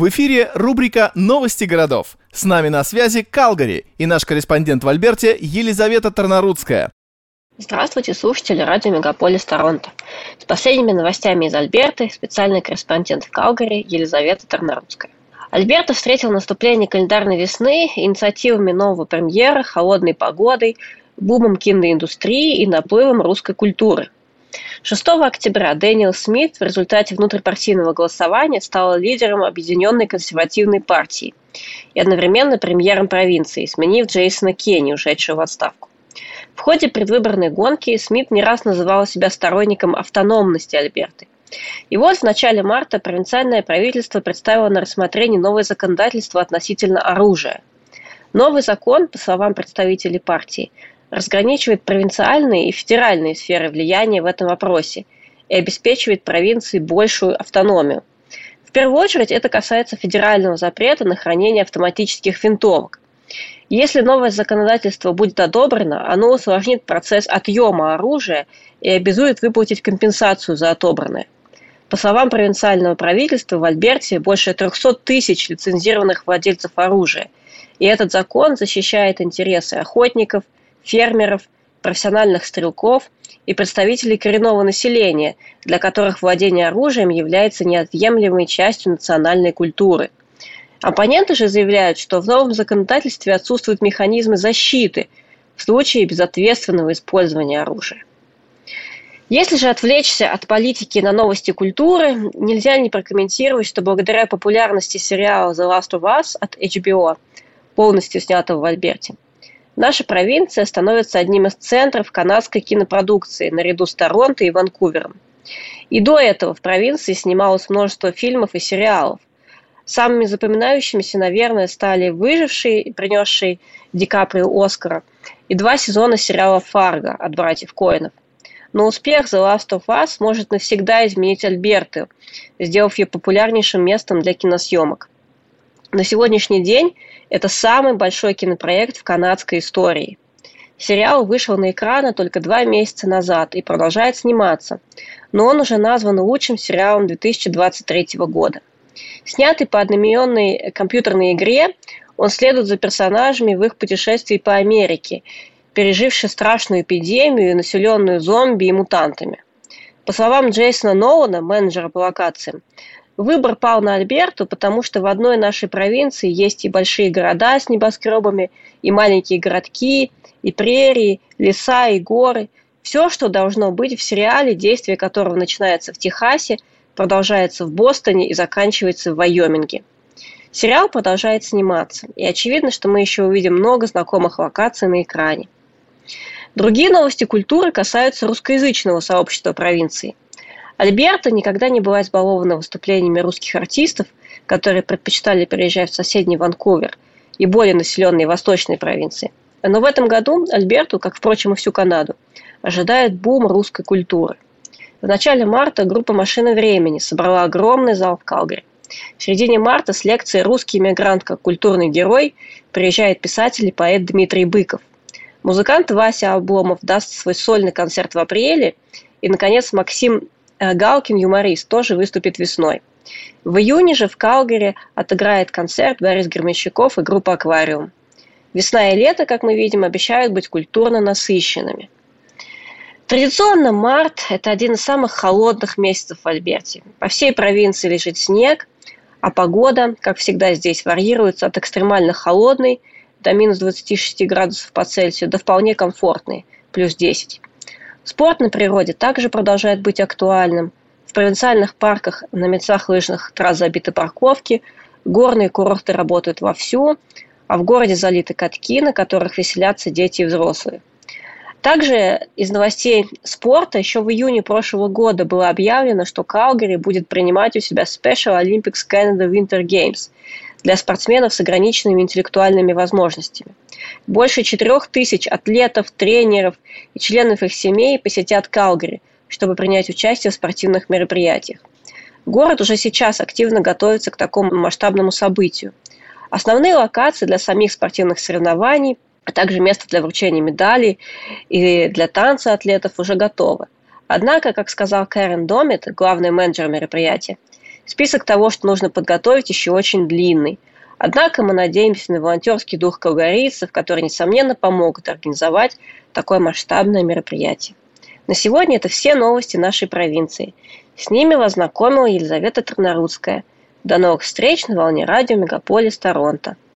В эфире рубрика «Новости городов». С нами на связи Калгари и наш корреспондент в Альберте Елизавета Тарнарудская. Здравствуйте, слушатели радио Мегаполис Торонто. С последними новостями из Альберты специальный корреспондент в Калгари Елизавета Тарнарудская. Альберта встретил наступление календарной весны инициативами нового премьера, холодной погодой, бумом киноиндустрии и наплывом русской культуры – 6 октября Дэниел Смит в результате внутрипартийного голосования стал лидером Объединенной консервативной партии и одновременно премьером провинции, сменив Джейсона Кенни, ушедшего в отставку. В ходе предвыборной гонки Смит не раз называл себя сторонником автономности Альберты. И вот в начале марта провинциальное правительство представило на рассмотрение новое законодательство относительно оружия. Новый закон, по словам представителей партии, разграничивает провинциальные и федеральные сферы влияния в этом вопросе и обеспечивает провинции большую автономию. В первую очередь это касается федерального запрета на хранение автоматических винтовок. Если новое законодательство будет одобрено, оно усложнит процесс отъема оружия и обязует выплатить компенсацию за отобранное. По словам провинциального правительства, в Альберте больше 300 тысяч лицензированных владельцев оружия, и этот закон защищает интересы охотников – фермеров, профессиональных стрелков и представителей коренного населения, для которых владение оружием является неотъемлемой частью национальной культуры. Оппоненты же заявляют, что в новом законодательстве отсутствуют механизмы защиты в случае безответственного использования оружия. Если же отвлечься от политики на новости культуры, нельзя не прокомментировать, что благодаря популярности сериала The Last of Us от HBO, полностью снятого в Альберте, Наша провинция становится одним из центров канадской кинопродукции наряду с Торонто и Ванкувером. И до этого в провинции снималось множество фильмов и сериалов. Самыми запоминающимися, наверное, стали «Выживший», принесший Ди Каприо Оскара, и два сезона сериала «Фарго» от братьев Коинов. Но успех The Last of Us может навсегда изменить Альберту, сделав ее популярнейшим местом для киносъемок. На сегодняшний день это самый большой кинопроект в канадской истории. Сериал вышел на экраны только два месяца назад и продолжает сниматься, но он уже назван лучшим сериалом 2023 года. Снятый по одноименной компьютерной игре, он следует за персонажами в их путешествии по Америке, пережившей страшную эпидемию, населенную зомби и мутантами. По словам Джейсона Нолана, менеджера по локациям, Выбор пал на Альберту, потому что в одной нашей провинции есть и большие города с небоскребами, и маленькие городки, и прерии, леса и горы. Все, что должно быть в сериале, действие которого начинается в Техасе, продолжается в Бостоне и заканчивается в Вайоминге. Сериал продолжает сниматься, и очевидно, что мы еще увидим много знакомых локаций на экране. Другие новости культуры касаются русскоязычного сообщества провинции – Альберта никогда не была избалована выступлениями русских артистов, которые предпочитали переезжать в соседний Ванкувер и более населенные восточные провинции. Но в этом году Альберту, как, впрочем, и всю Канаду, ожидает бум русской культуры. В начале марта группа «Машина времени» собрала огромный зал в Калгари. В середине марта с лекцией «Русский иммигрант как культурный герой» приезжает писатель и поэт Дмитрий Быков. Музыкант Вася Обломов даст свой сольный концерт в апреле. И, наконец, Максим Галкин, юморист, тоже выступит весной. В июне же в Калгари отыграет концерт Борис Гермещиков и группа «Аквариум». Весна и лето, как мы видим, обещают быть культурно насыщенными. Традиционно март – это один из самых холодных месяцев в Альберте. По всей провинции лежит снег, а погода, как всегда здесь, варьируется от экстремально холодной до минус 26 градусов по Цельсию до вполне комфортной – плюс 10. Спорт на природе также продолжает быть актуальным. В провинциальных парках на мецах лыжных трасс забиты парковки, горные курорты работают вовсю, а в городе залиты катки, на которых веселятся дети и взрослые. Также из новостей спорта еще в июне прошлого года было объявлено, что Калгари будет принимать у себя Special Olympics Canada Winter Games для спортсменов с ограниченными интеллектуальными возможностями. Больше четырех тысяч атлетов, тренеров и членов их семей посетят Калгари, чтобы принять участие в спортивных мероприятиях. Город уже сейчас активно готовится к такому масштабному событию. Основные локации для самих спортивных соревнований, а также место для вручения медалей и для танца атлетов уже готовы. Однако, как сказал Кэрен Домит, главный менеджер мероприятия, Список того, что нужно подготовить, еще очень длинный. Однако мы надеемся на волонтерский дух калгарийцев, которые, несомненно, помогут организовать такое масштабное мероприятие. На сегодня это все новости нашей провинции. С ними вас знакомила Елизавета Тарнарудская. До новых встреч на волне радио Мегаполис Торонто.